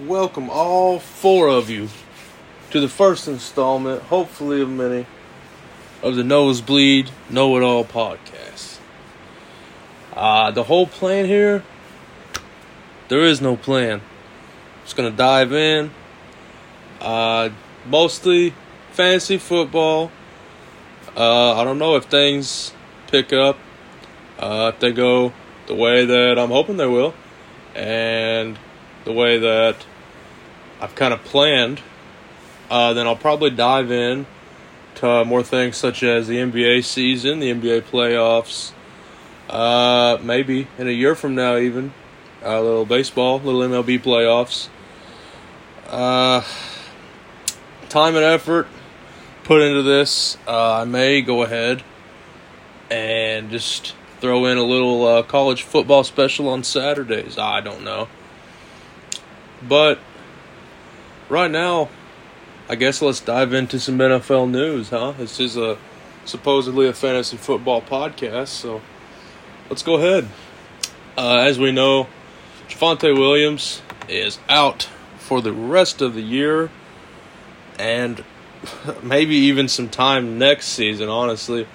welcome all four of you to the first installment, hopefully of many, of the Nosebleed Know It All podcast. Uh, the whole plan here, there is no plan. Just gonna dive in. Uh, mostly fantasy football. Uh, I don't know if things pick up, uh, if they go the way that I'm hoping they will, and the way that I've kind of planned, uh, then I'll probably dive in to more things such as the NBA season, the NBA playoffs, uh, maybe in a year from now, even a little baseball, little MLB playoffs. Uh, time and effort put into this. Uh, I may go ahead and just throw in a little uh, college football special on Saturdays. I don't know. But right now, I guess let's dive into some NFL news, huh? This is a supposedly a fantasy football podcast, so let's go ahead. Uh, as we know, Javonte Williams is out for the rest of the year and maybe even some time next season, honestly.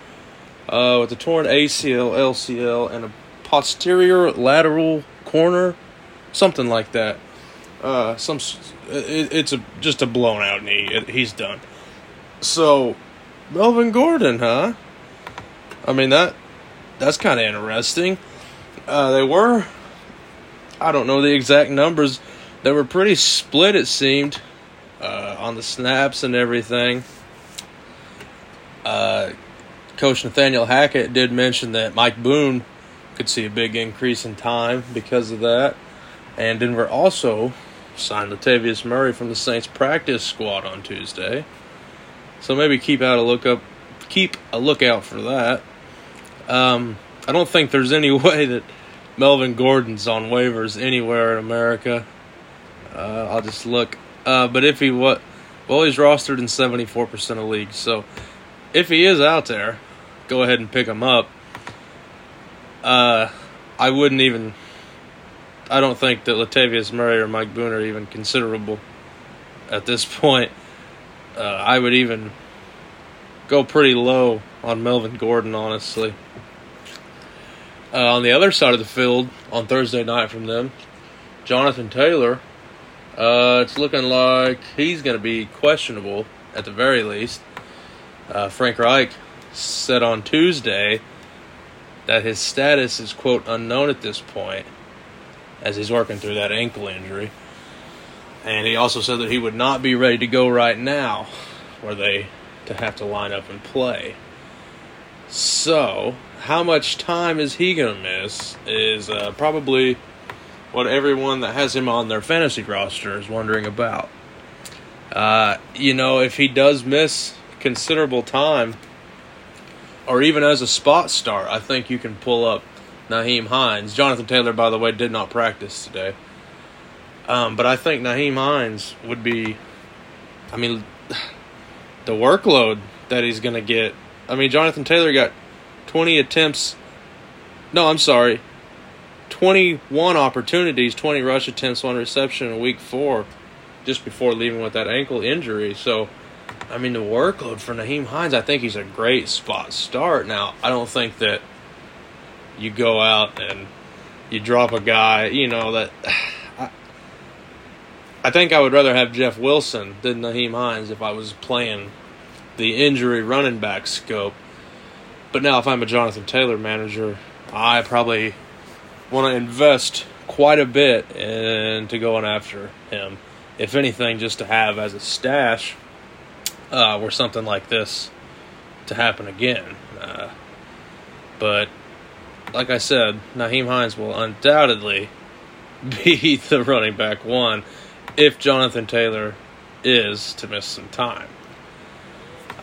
Uh, with the torn ACL, LCL, and a posterior lateral corner, something like that. Uh, some it, it's a just a blown out knee. It, he's done. So, Melvin Gordon, huh? I mean that that's kind of interesting. Uh, they were, I don't know the exact numbers. They were pretty split. It seemed uh, on the snaps and everything. Uh, Coach Nathaniel Hackett did mention that Mike Boone could see a big increase in time because of that. And Denver also signed Latavius Murray from the Saints practice squad on Tuesday. So maybe keep out a look up keep a lookout for that. Um, I don't think there's any way that Melvin Gordon's on waivers anywhere in America. Uh, I'll just look. Uh, but if he what, well, he's rostered in 74% of leagues. So if he is out there, go ahead and pick him up. Uh, I wouldn't even. I don't think that Latavius Murray or Mike Boone are even considerable at this point. Uh, I would even go pretty low on Melvin Gordon, honestly. Uh, on the other side of the field, on Thursday night from them, Jonathan Taylor. Uh, it's looking like he's going to be questionable at the very least. Uh, Frank Reich said on Tuesday that his status is, quote, unknown at this point as he's working through that ankle injury. And he also said that he would not be ready to go right now, were they to have to line up and play. So, how much time is he going to miss is uh, probably what everyone that has him on their fantasy roster is wondering about. Uh, you know, if he does miss considerable time, or even as a spot start, I think you can pull up Nyheim Hines. Jonathan Taylor, by the way, did not practice today. Um, but I think Nyheim Hines would be, I mean, the workload that he's going to get. I mean, Jonathan Taylor got 20 attempts. No, I'm sorry. 21 opportunities, 20 rush attempts, one reception in week four, just before leaving with that ankle injury. So, I mean, the workload for Nyheim Hines, I think he's a great spot start. Now, I don't think that you go out and you drop a guy, you know, that. I, I think I would rather have Jeff Wilson than Nyheim Hines if I was playing the injury running back scope. But now, if I'm a Jonathan Taylor manager, I probably want to invest quite a bit into going after him. If anything, just to have as a stash uh, were something like this to happen again. Uh, but like I said, Nyheim Hines will undoubtedly be the running back one if Jonathan Taylor is to miss some time.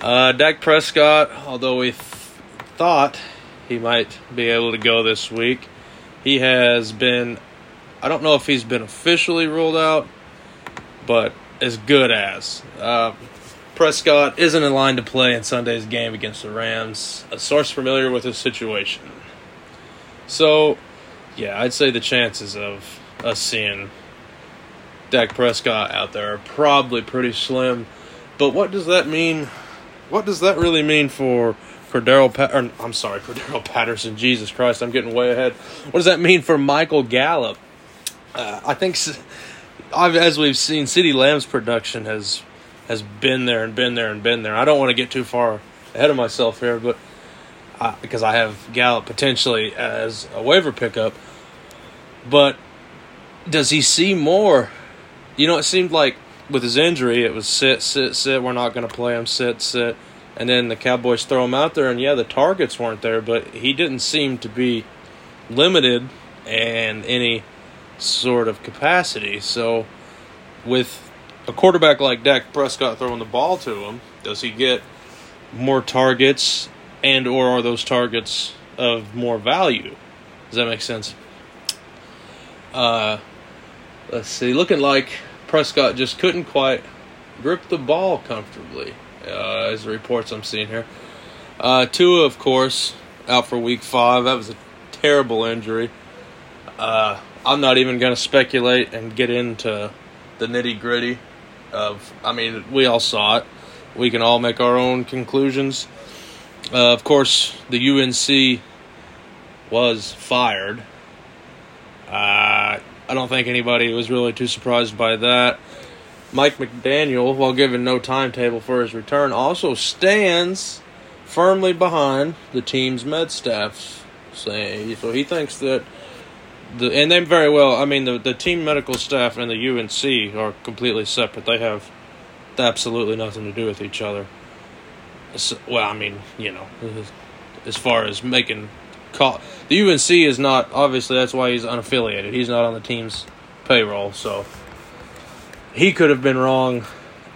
Uh, Dak Prescott, although we th- thought he might be able to go this week, he has been, I don't know if he's been officially ruled out, but as good as. Uh, Prescott isn't in line to play in Sunday's game against the Rams, a source familiar with his situation. So, yeah, I'd say the chances of us seeing Dak Prescott out there are probably pretty slim. But what does that mean? What does that really mean for Cordarrelle? Pa- or, I'm sorry, Cordarrelle Patterson. Jesus Christ, I'm getting way ahead. What does that mean for Michael Gallup? Uh, I think, as we've seen, CeeDee Lamb's production has has been there and been there and been there. I don't want to get too far ahead of myself here, but uh, because I have Gallup potentially as a waiver pickup. But does he see more? You know, it seemed like with his injury, it was sit, sit, sit. We're not going to play him. Sit, sit. And then the Cowboys throw him out there, and yeah, the targets weren't there, but he didn't seem to be limited in any sort of capacity. So, with a quarterback like Dak Prescott throwing the ball to him, does he get more targets, and or are those targets of more value? Does that make sense? Uh, let's see. Looking like Prescott just couldn't quite grip the ball comfortably, uh, as the reports I'm seeing here. Uh, Tua, of course, out for week five. That was a terrible injury. Uh, I'm not even going to speculate and get into the nitty gritty of. I mean, we all saw it. We can all make our own conclusions. Uh, of course, the UNC was fired. Uh, I don't think anybody was really too surprised by that. Mike McDaniel, while giving no timetable for his return, also stands firmly behind the team's med staff. Saying so, he thinks that the and they very well. I mean, the the team medical staff and the UNC are completely separate. They have absolutely nothing to do with each other. So, well, I mean, you know, as far as making call. The UNC is not obviously that's why he's unaffiliated. He's not on the team's payroll, so he could have been wrong,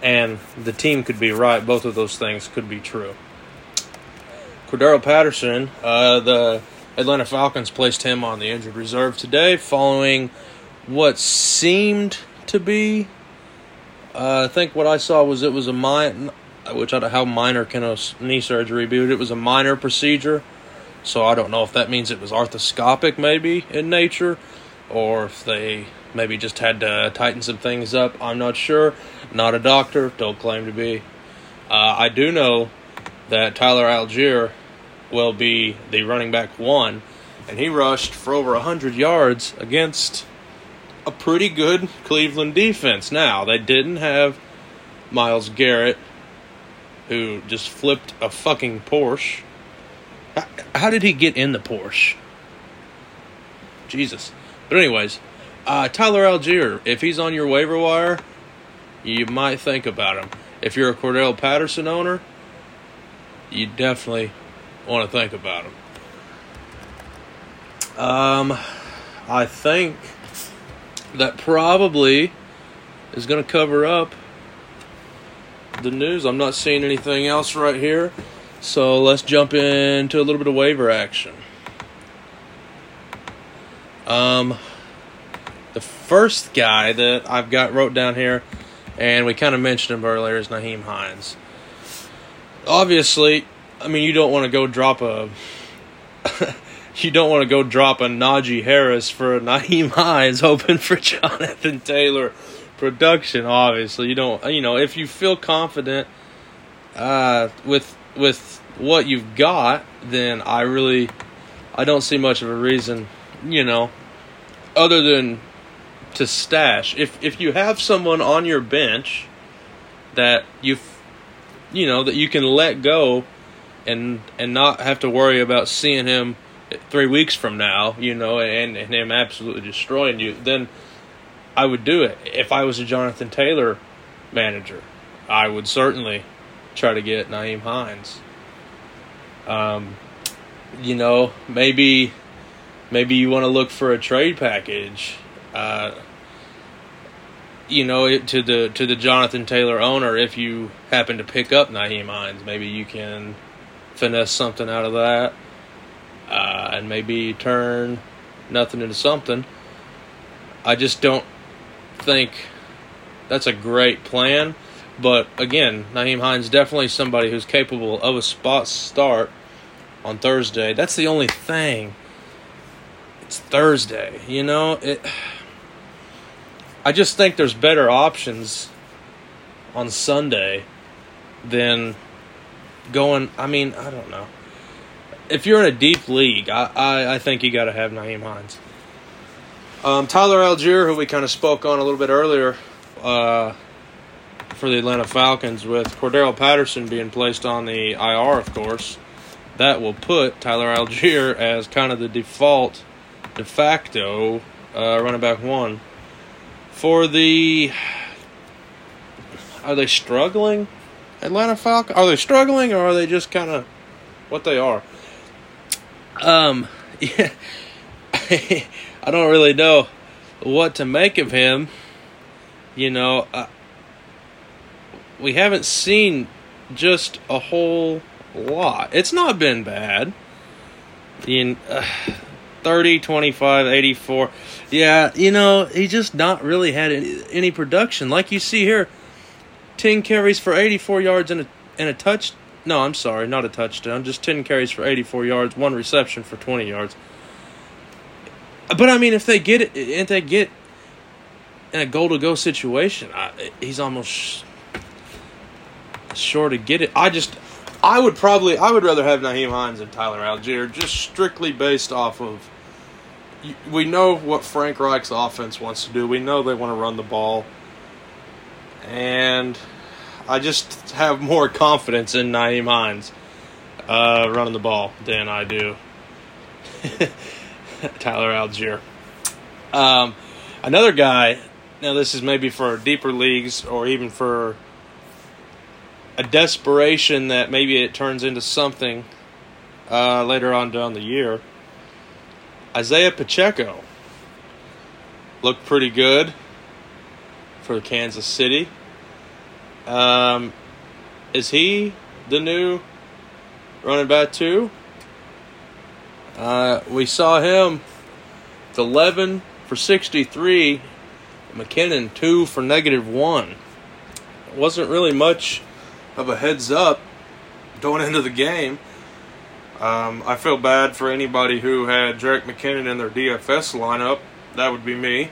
and the team could be right. Both of those things could be true. Cordarrelle Patterson, uh, the Atlanta Falcons placed him on the injured reserve today, following what seemed to be. Uh, I think what I saw was it was a minor, which I don't how minor can a knee surgery be? It was a minor procedure so I don't know if that means it was arthroscopic maybe in nature or if they maybe just had to tighten some things up. I'm not sure. Not a doctor, don't claim to be. Uh, I do know that Tyler Allgeier will be the running back one, and he rushed for over 100 yards against a pretty good Cleveland defense. Now, they didn't have Myles Garrett, who just flipped a fucking Porsche how did he get in the Porsche? Jesus. But anyways, uh, Tyler Allgeier, if he's on your waiver wire, you might think about him. If you're a Cordell Patterson owner, you definitely want to think about him. Um, I think that probably is going to cover up the news. I'm not seeing anything else right here. So let's jump into a little bit of waiver action. Um, the first guy that I've got wrote down here, and we kind of mentioned him earlier, is Nyheim Hines. Obviously, I mean you don't want to go drop a you don't want to go drop a Najee Harris for a Nyheim Hines hoping for Jonathan Taylor production. Obviously, you don't. You know if you feel confident uh, with with what you've got, then I really I don't see much of a reason, you know, other than to stash. If if you have someone on your bench that you you know that you can let go and and not have to worry about seeing him 3 weeks from now, you know, and, and him absolutely destroying you, then I would do it. If I was a Jonathan Taylor manager, I would certainly try to get Nyheim Hines. Um, you know, maybe maybe you want to look for a trade package. Uh, you know, to the to the Jonathan Taylor owner, if you happen to pick up Nyheim Hines, maybe you can finesse something out of that, uh, and maybe turn nothing into something. I just don't think that's a great plan. But again, Nyheim Hines definitely somebody who's capable of a spot start on Thursday. That's the only thing. It's Thursday, you know. It. I just think there's better options on Sunday than going. I mean, I don't know. If you're in a deep league, I, I, I think you got to have Nyheim Hines. Um, Tyler Allgeier, who we kind of spoke on a little bit earlier uh, for the Atlanta Falcons, with Cordarrelle Patterson being placed on the IR, of course, that will put Tyler Allgeier as kind of the default, de facto uh, running back one. For the. Are they struggling? Atlanta Falcons? Are they struggling or are they just kind of what they are? Um, yeah. I don't really know what to make of him. You know, we haven't seen just a whole lot. It's not been bad. In uh, 30, 25, 84. Yeah, you know, he just not really had any, any production. Like you see here, 10 carries for 84 yards and a, and a touch. No, I'm sorry, not a touchdown. Just 10 carries for 84 yards, one reception for 20 yards. But I mean, if they get it, if they get in a goal to go situation, I, he's almost sure to get it. I just, I would probably, I would rather have Nyheim Hines and Tyler Allgeier, just strictly based off of. We know what Frank Reich's offense wants to do. We know they want to run the ball, and I just have more confidence in Nyheim Hines uh, running the ball than I do Tyler Allgeier. Um, another guy. Now this is maybe for deeper leagues or even for a desperation that maybe it turns into something uh, later on down the year. Isaiah Pacheco looked pretty good for Kansas City. Um, is he the new running back two? Uh, we saw him 11 for 63, McKinnon 2 for negative 1. It wasn't really much of a heads up going into the game. Um, I feel bad for anybody who had Jerick McKinnon in their DFS lineup. That would be me.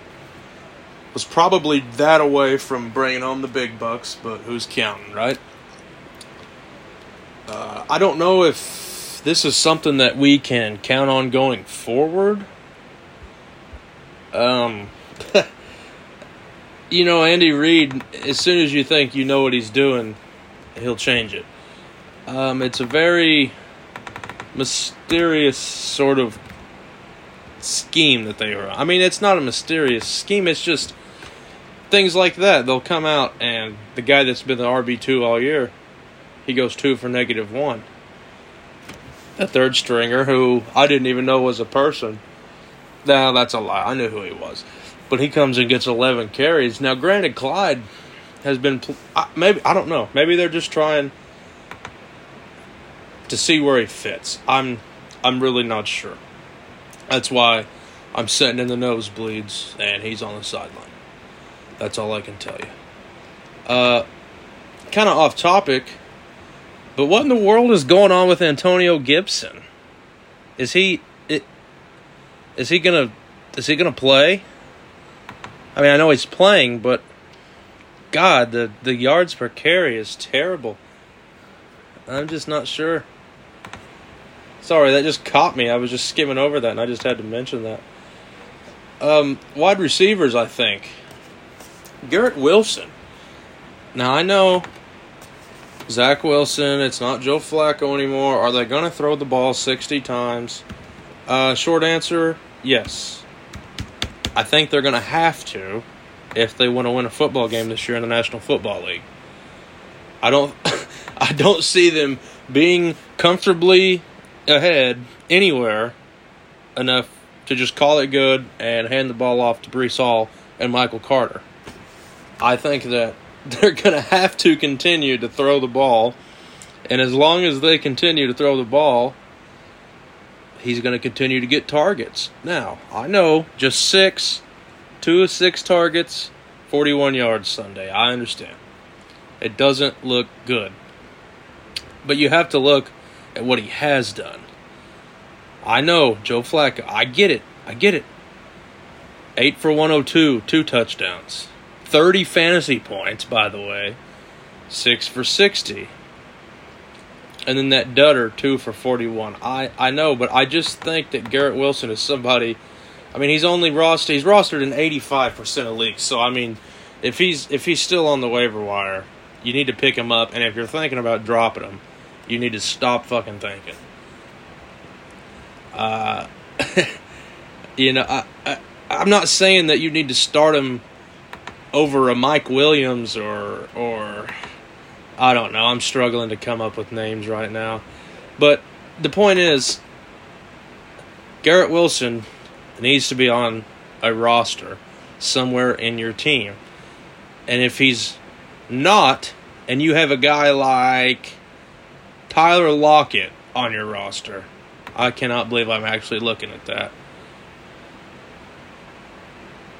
Was probably that away from bringing home the big bucks, but who's counting, right? Uh, I don't know if this is something that we can count on going forward. Um, you know, Andy Reid, as soon as you think you know what he's doing, he'll change it. Um, it's a very mysterious sort of scheme that they are. I mean, it's not a mysterious scheme. It's just things like that. They'll come out and the guy that's been the RB two all year, he goes two for negative one a third stringer who I didn't even know was a person. Now that's a lie. I knew who he was, but he comes and gets 11 carries. Now, granted, Clyde has been maybe I don't know. Maybe they're just trying to see where he fits. I'm I'm really not sure. That's why I'm sitting in the nosebleeds and he's on the sideline. That's all I can tell you. Uh, kind of off topic but what in the world is going on with Antonio Gibson? Is he it, is he gonna is he gonna play? I mean, I know he's playing, but God, the the yards per carry is terrible. I'm just not sure. Sorry, that just caught me. I was just skimming over that, and I just had to mention that. Um, wide receivers, I think. Garrett Wilson. Now I know Zach Wilson, it's not Joe Flacco anymore. Are they going to throw the ball 60 times? Uh, short answer yes. I think they're going to have to if they want to win a football game this year in the National Football League. I don't I don't see them being comfortably ahead anywhere enough to just call it good and hand the ball off to Breece Hall and Michael Carter. I think that they're going to have to continue to throw the ball. And as long as they continue to throw the ball, he's going to continue to get targets. Now, I know just six, two of six targets, 41 yards Sunday. I understand. It doesn't look good. But you have to look at what he has done. I know, Joe Flacco. I get it. I get it. 8 for 102, two touchdowns. 30 fantasy points, by the way. 6 for 60. And then that Dutter, 2 for 41. I, I know, but I just think that Garrett Wilson is somebody. I mean, he's only rostered. He's rostered in 85% of leagues. So, I mean, if he's if he's still on the waiver wire, you need to pick him up. And if you're thinking about dropping him, you need to stop fucking thinking. Uh, you know, I, I I'm not saying that you need to start him over a Mike Williams or or I don't know. I'm struggling to come up with names right now. But the point is Garrett Wilson needs to be on a roster somewhere in your team. And if he's not and you have a guy like Tyler Lockett on your roster, I cannot believe I'm actually looking at that.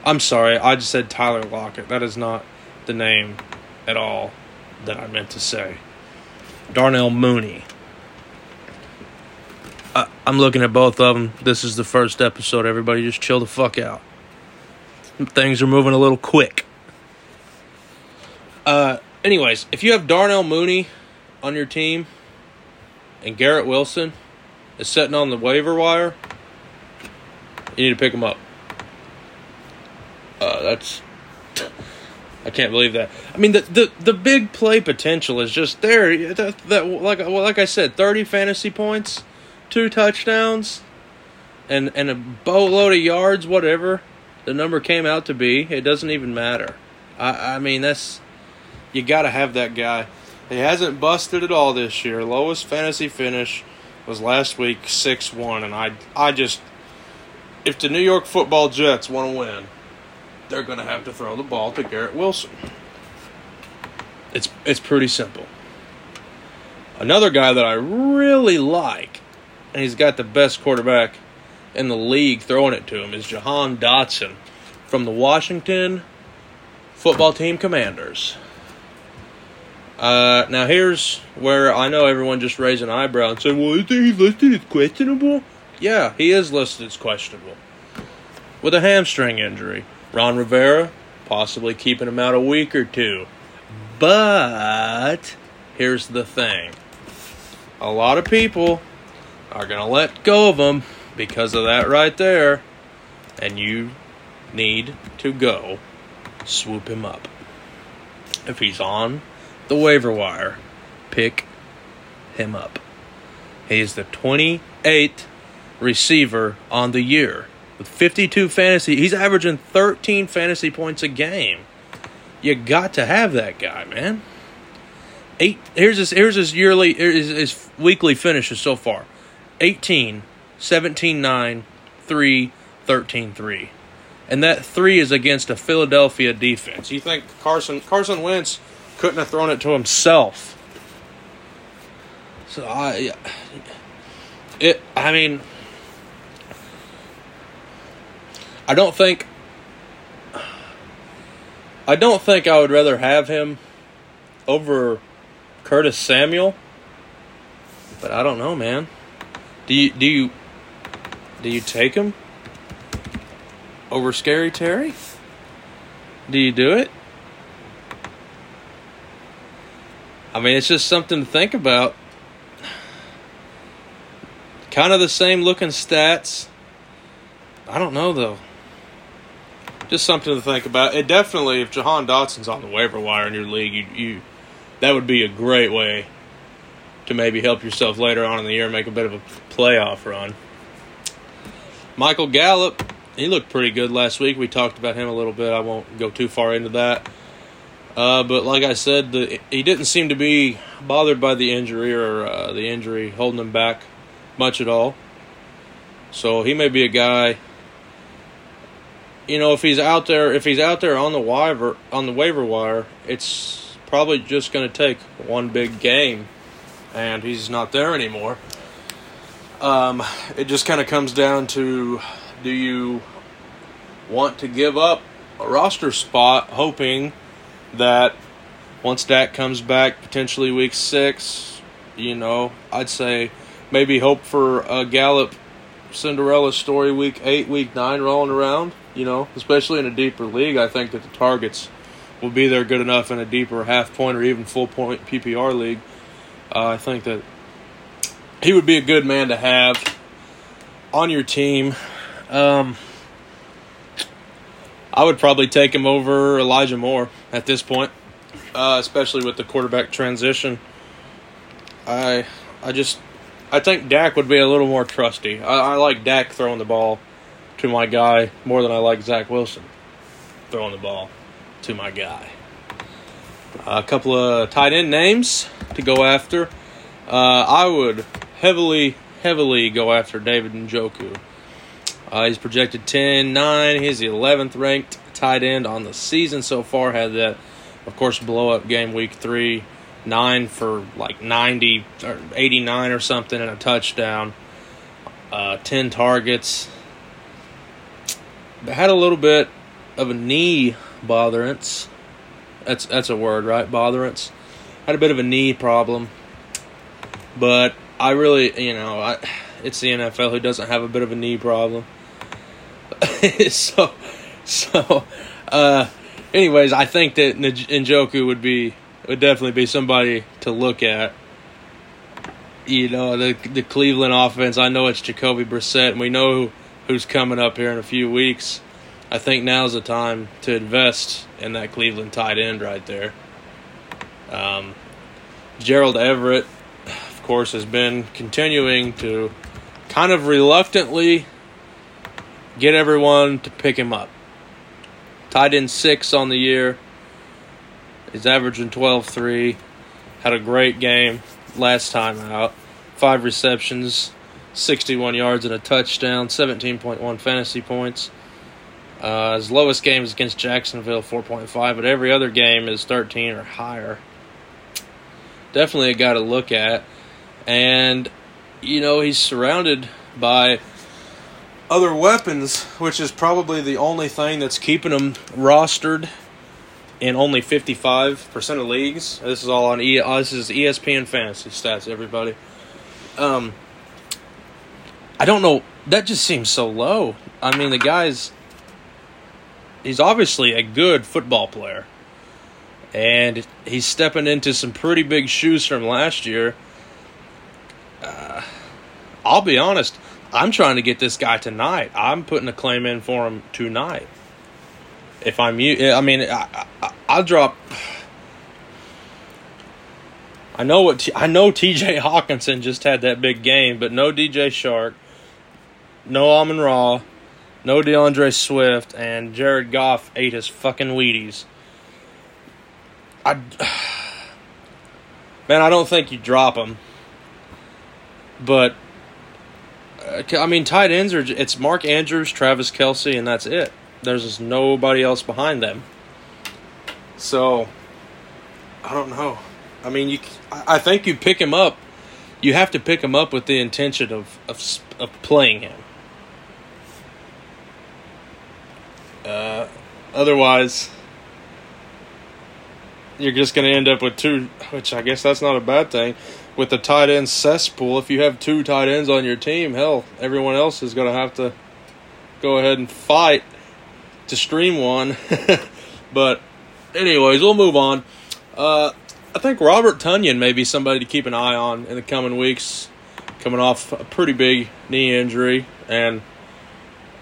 I'm sorry, I just said Tyler Lockett. That is not the name at all that I meant to say. Darnell Mooney. I, I'm looking at both of them. This is the first episode. Everybody just chill the fuck out. Things are moving a little quick. Uh, anyways, if you have Darnell Mooney on your team and Garrett Wilson is sitting on the waiver wire, you need to pick them up. Uh, that's I can't believe that. I mean, the, the the big play potential is just there. That, that like well, like I said, thirty fantasy points, two touchdowns, and and a boatload of yards, whatever the number came out to be. It doesn't even matter. I I mean, that's you got to have that guy. He hasn't busted at all this year. Lowest fantasy finish was last week, six one, and I I just if the New York Football Jets want to win they're going to have to throw the ball to Garrett Wilson. It's it's pretty simple. Another guy that I really like, and he's got the best quarterback in the league throwing it to him, is Jahan Dotson from the Washington football team Commanders. Uh, now here's where I know everyone just raised an eyebrow and said, "Well, isn't he listed as questionable?" Yeah, he is listed as questionable with a hamstring injury. Ron Rivera possibly keeping him out a week or two. But here's the thing a lot of people are going to let go of him because of that right there. And you need to go swoop him up. If he's on the waiver wire, pick him up. He is the 28th receiver on the year with 52 fantasy. He's averaging 13 fantasy points a game. You got to have that guy, man. Eight. Here's his. Here's his yearly. His, his weekly finishes so far: 18, 17, 9, 3, 13, 3. And that three is against a Philadelphia defense. You think Carson Carson Wentz couldn't have thrown it to himself? So I, it. I mean, I don't think I don't think I would rather have him over Curtis Samuel. But I don't know, man. Do you do you do you take him over Scary Terry? Do you do it? I mean, it's just something to think about. Kind of the same looking stats. I don't know though just something to think about. It definitely, if Jahan Dotson's on the waiver wire in your league, you, you that would be a great way to maybe help yourself later on in the year make a bit of a playoff run. Michael Gallup, he looked pretty good last week. We talked about him a little bit. I won't go too far into that. Uh, but like I said, the, he didn't seem to be bothered by the injury or uh, the injury holding him back much at all. So he may be a guy you know, if he's out there, if he's out there on the waiver on the waiver wire, it's probably just going to take one big game, and he's not there anymore. Um, it just kind of comes down to, do you want to give up a roster spot, hoping that once Dak comes back, potentially week six, you know, I'd say maybe hope for a Gallup Cinderella story week eight, week nine rolling around You know, especially in a deeper league, I think that the targets will be there good enough in a deeper half point or even full point PPR league. Uh, I think that he would be a good man to have on your team. Um, I would probably take him over Elijah Moore at this point, uh, especially with the quarterback transition. I I just I think Dak would be a little more trusty. I, I like Dak throwing the ball to my guy more than I like Zach Wilson throwing the ball to my guy. A couple of tight end names to go after. Uh, I would heavily, heavily go after David Njoku. Uh, he's projected 10 9. He's the 11th ranked tight end on the season so far. Had that, of course, blow up game week three. Nine for like 90 or 89 or something and a touchdown. Uh, 10 targets. Had a little bit of a knee botherance. That's that's a word, right? Botherance. Had a bit of a knee problem, but I really, you know, I it's the NFL who doesn't have a bit of a knee problem. so, so, uh, anyways, I think that Njoku would be would definitely be somebody to look at. You know, the the Cleveland offense. I know it's Jacoby Brissett, and we know who's coming up here in a few weeks. I think now's the time to invest in that Cleveland tight end right there. Um, Gerald Everett, of course, has been continuing to kind of reluctantly get everyone to pick him up. Tied in six on the year. He's averaging 12 3. Had a great game last time out. Five receptions, 61 yards, and a touchdown, 17.1 fantasy points. Uh, his lowest game is against Jacksonville, 4.5, but every other game is 13 or higher. Definitely a guy to look at. And, you know, he's surrounded by other weapons, which is probably the only thing that's keeping him rostered in only 55% of leagues. This is all on e- uh, this is ESPN fantasy stats, everybody. Um, I don't know. That just seems so low. I mean, the guy's he's obviously a good football player, and he's stepping into some pretty big shoes from last year. Uh, I'll be honest. I'm trying to get this guy tonight. I'm putting a claim in for him tonight. If I'm you, I mean, I, I, I'll drop. I know what I know. T.J. Hockenson just had that big game, but no DJ Chark, no Amon Ra, no D'Andre Swift, and Jared Goff ate his fucking Wheaties. I, man, I don't think you drop him, but uh, I mean, tight ends are it's Mark Andrews, Travis Kelce, and that's it. There's just nobody else behind them. So, I don't know. I mean, you. I think you pick him up. You have to pick him up with the intention of of, of playing him. Uh, otherwise, you're just going to end up with two, which I guess that's not a bad thing with the tight end cesspool, if you have two tight ends on your team, hell, everyone else is going to have to go ahead and fight to stream one. but, anyways, we'll move on. Uh, I think Robert Tonyan may be somebody to keep an eye on in the coming weeks, coming off a pretty big knee injury. And,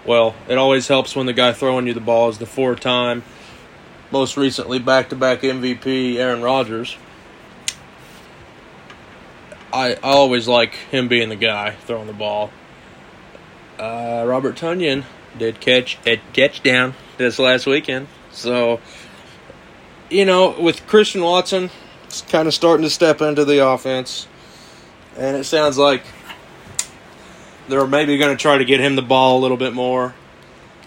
well, it always helps when the guy throwing you the ball is the four time, most recently back to back MVP Aaron Rodgers. I, I always like him being the guy throwing the ball. Uh, Robert Tonyan did catch a touchdown this last weekend. So, you know, with Christian Watson, it's kind of starting to step into the offense. And it sounds like they're maybe going to try to get him the ball a little bit more.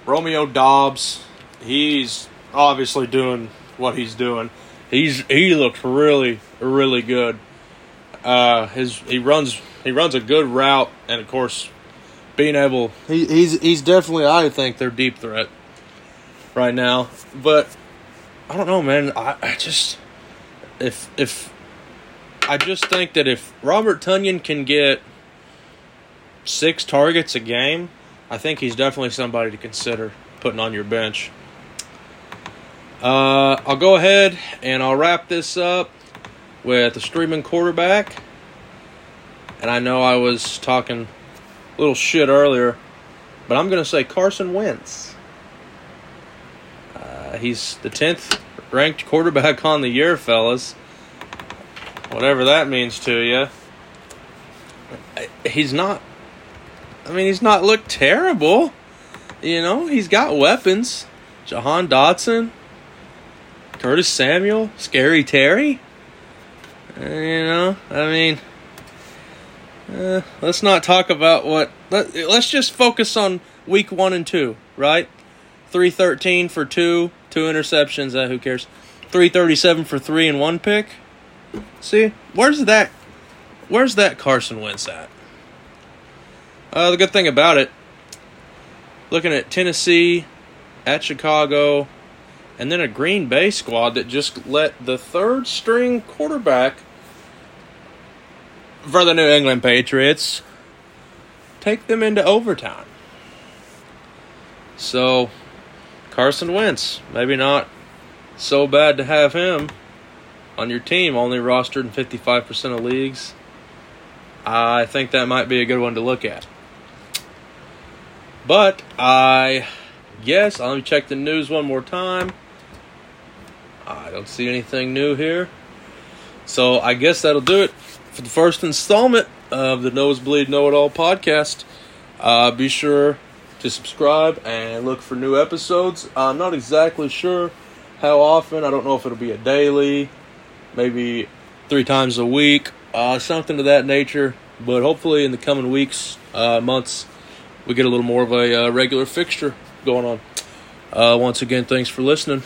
Romeo Doubs, he's obviously doing what he's doing. He's he looks really really good uh, his he runs he runs a good route, and of course, being able he, he's he's definitely I think their deep threat right now. But I don't know, man. I, I just if if I just think that if Robert Tonyan can get six targets a game, I think he's definitely somebody to consider putting on your bench. Uh, I'll go ahead and I'll wrap this up with the streaming quarterback. And I know I was talking a little shit earlier, but I'm going to say Carson Wentz. Uh, he's the 10th ranked quarterback on the year, fellas. Whatever that means to you. He's not. I mean, he's not looked terrible. You know, he's got weapons. Jahan Dotson, Curtis Samuel, Scary Terry. Uh, you know, I mean, uh, let's not talk about what. Let, let's just focus on week one and two, right? 313 for two, two interceptions. Uh, who cares? 337 for three and one pick. See, where's that? Where's that Carson Wentz at? Uh, the good thing about it, looking at Tennessee, at Chicago, and then a Green Bay squad that just let the third string quarterback for the New England Patriots take them into overtime. So, Carson Wentz, maybe not so bad to have him on your team, only rostered in 55% of leagues. I think that might be a good one to look at. But I guess I'll let me check the news one more time. I don't see anything new here. So I guess that'll do it for the first installment of the Nosebleed Know It All podcast. Uh, be sure to subscribe and look for new episodes. I'm not exactly sure how often. I don't know if it'll be a daily, maybe three times a week, uh, something to that nature. But hopefully, in the coming weeks, uh, months, we get a little more of a uh, regular fixture going on. Uh, once again, thanks for listening.